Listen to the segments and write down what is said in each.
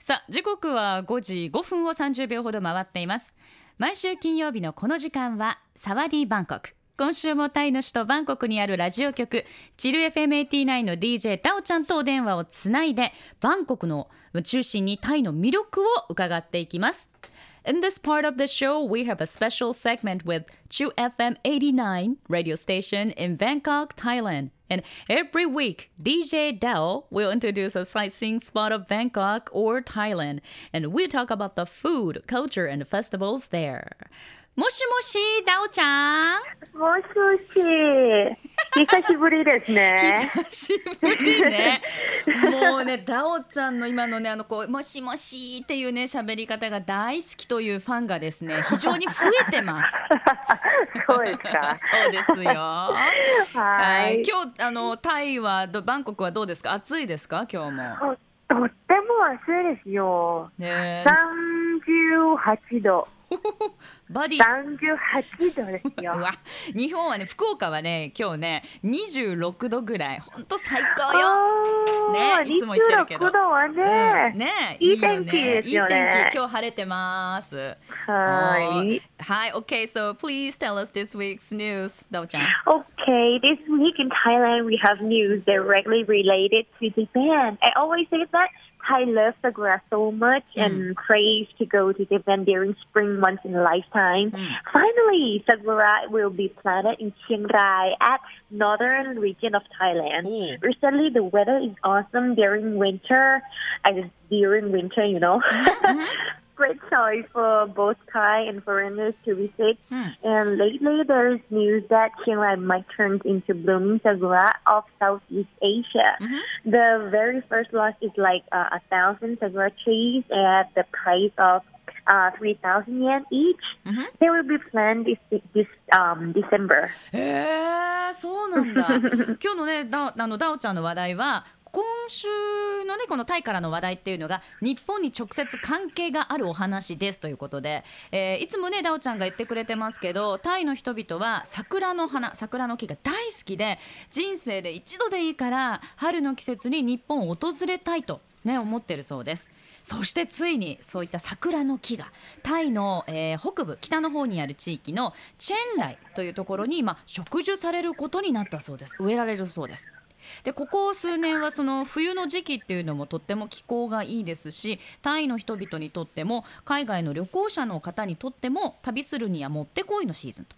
さあ時刻は5時5分を30秒ほど回っています。毎週金曜日のこの時間はサワディバンコク。今週もタイの首都バンコクにあるラジオ局チル FM89 の DJ タオちゃんとお電話をつないでバンコクの中心にタイの魅力を伺っていきます。In this part of the show, we have a special segment with Chu FM 89 radio station in Bangkok, Thailand. And every week, DJ Dell will introduce a sightseeing spot of Bangkok or Thailand. And we talk about the food, culture, and festivals there. もしもし、ダオちゃん。もしもし。久しぶりですね。久しぶりね。もうね、ダオちゃんの今のね、あのこう、もしもしっていうね、喋り方が大好きというファンがですね、非常に増えてます。そうですか。そうですよ。はい。今日、あの、タイはど、バンコクはどうですか？暑いですか？今日も。ととっても暑いですよ。ね三十八度。バディ三十八度ですよ。日本はね福岡はね今日ね26度ぐらいほんと最高よ。ねいつも言ってるけど26度はね。うんねいいよ天気ですよねいい天気今日晴れてます。はい。はい OK so please tell us this week's news ダオちゃん。Okay, this week in Thailand we have news directly related to Japan. I always say that Thai love Sakura so much and mm. craves to go to Japan during spring once in a lifetime. Mm. Finally, Sakura will be planted in Chiang Rai at northern region of Thailand. Ooh. Recently, the weather is awesome during winter. I just during winter, you know. Mm-hmm. Great choice for both Thai and foreigners to visit. And lately, there is news that Chiang Rai might turn into blooming sakura of Southeast Asia. The very first lot is like uh, a thousand sakura trees at the price of uh, 3,000 yen each. They will be planted this, this um, December. えー、そうなんだ今日のねダオあのダオちゃんの話題は 今週のねこのタイからの話題っていうのが日本に直接関係があるお話ですということで、えーいつもねダオちゃんが言ってくれてますけどタイの人々は桜の花桜の木が大好きで人生で一度でいいから春の季節に日本を訪れたいとね、思ってるそうです。そしてついにそういった桜の木がタイの、えー北部北の方にある地域のチェンライというところに今植樹されることになったそうです。植えられるそうです。でここ数年はその冬の時期っていうのもとっても気候がいいですしタイの人々にとっても海外の旅行者の方にとっても旅するにはもってこいのシーズンと。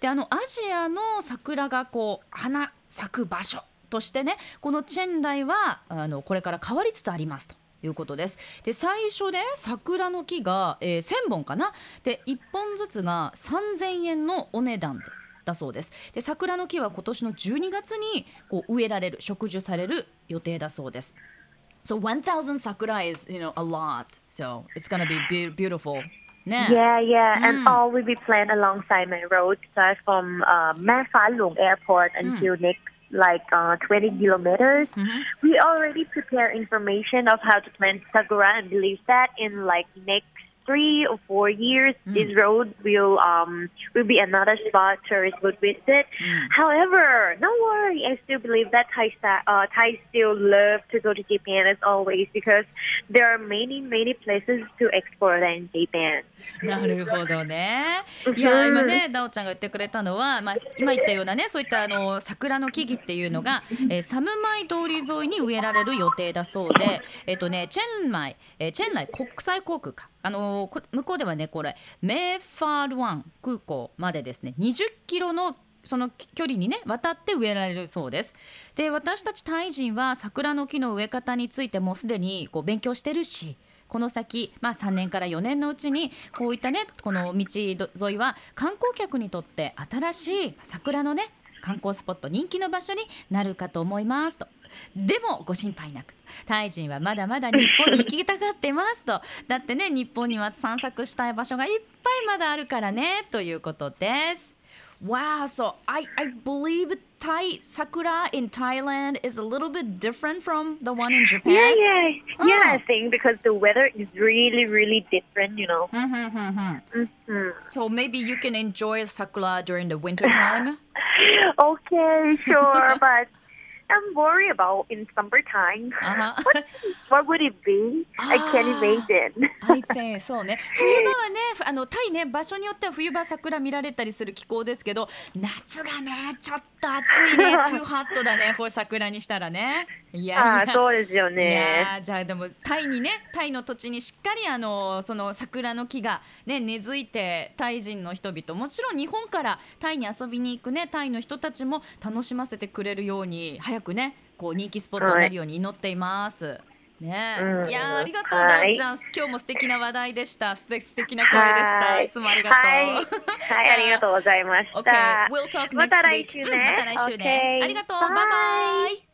であのアジアの桜がこう花咲く場所としてねこのチェンライはあのこれから変わりつつありますと。いうことですで最初で桜の木が、えー1000本かなで1本ずつが3000円のお値段でだそうですで桜の木は今年の12月にこう植えられる植樹される予定だそうです So 1000 sakura is you know a lot so it's gonna be be- beautiful ね Yeah, yeah, and all will be planned alongside my road, start from uh, Ma Pha Luang Airport until next like uh, 20 kilometers. We already prepare information of how to plant sakura and believe that in like next three or four years, this road will um will be another spot tourists would visit. However, don't worry, I still believe that Thai uh, Thai still love to go to Japan as always because there are many many places to explore in Japan. なるほどね。いや今ねダオちゃんが言ってくれたのは、まあ、今言ったようなねそういったあの桜の木々っていうのが、えーサムマイ通り沿いに植えられる予定だそうで、えっとねチェンマイ、えーチェンライ国際航空か。あの向こうではねこれメーファールワン空港までですね20キロのその距離にね渡って植えられるそうです。で私たちタイ人は桜の木の植え方についてもすでにこう勉強してるしこの先、まあ、3年から4年のうちにこういったねこの道沿いは観光客にとって新しい桜のね観光スポット人気の場所になるかと思いますと。でもご心配なくタイ人はまだまだ日本に行きたがってますとだってね日本には散策したい場所がいっぱいまだあるからねということです。Wow, so I, I believe Thai sakura in Thailand is a little bit different from the one in Japan. Yeah, yeah, yeah. Oh. I think because the weather is really, really different. You know. Mm-hmm. Mhm. So maybe you can enjoy sakura during the winter time. Okay, sure, but I'm worried about in summertime. Uh-huh. what, what would it be? I can't Ah. imagine. I think そうね冬場はねあのタイね場所によっては冬場桜見られたりする気候ですけど夏がねちょっと暑いね too hot だね for 桜にしたらねいや。そうですよいね。じゃあでもタイにねタイの土地にしっかりあのその桜の木がね根付いてタイ人の人々もちろん日本からタイに遊びに行くねタイの人たちも楽しませてくれるように早くねこう人気スポットになるように祈っています。ね。え、うん。いやーありがとう、はいちゃん。今日も素敵な話題でした。素敵素敵な声でした。はい。いつもありがとう、はい、はい、ありがとうございました。we'll talk ま next た来 week 週ね。うんまた来週ね、OK ありがとう。バイバイ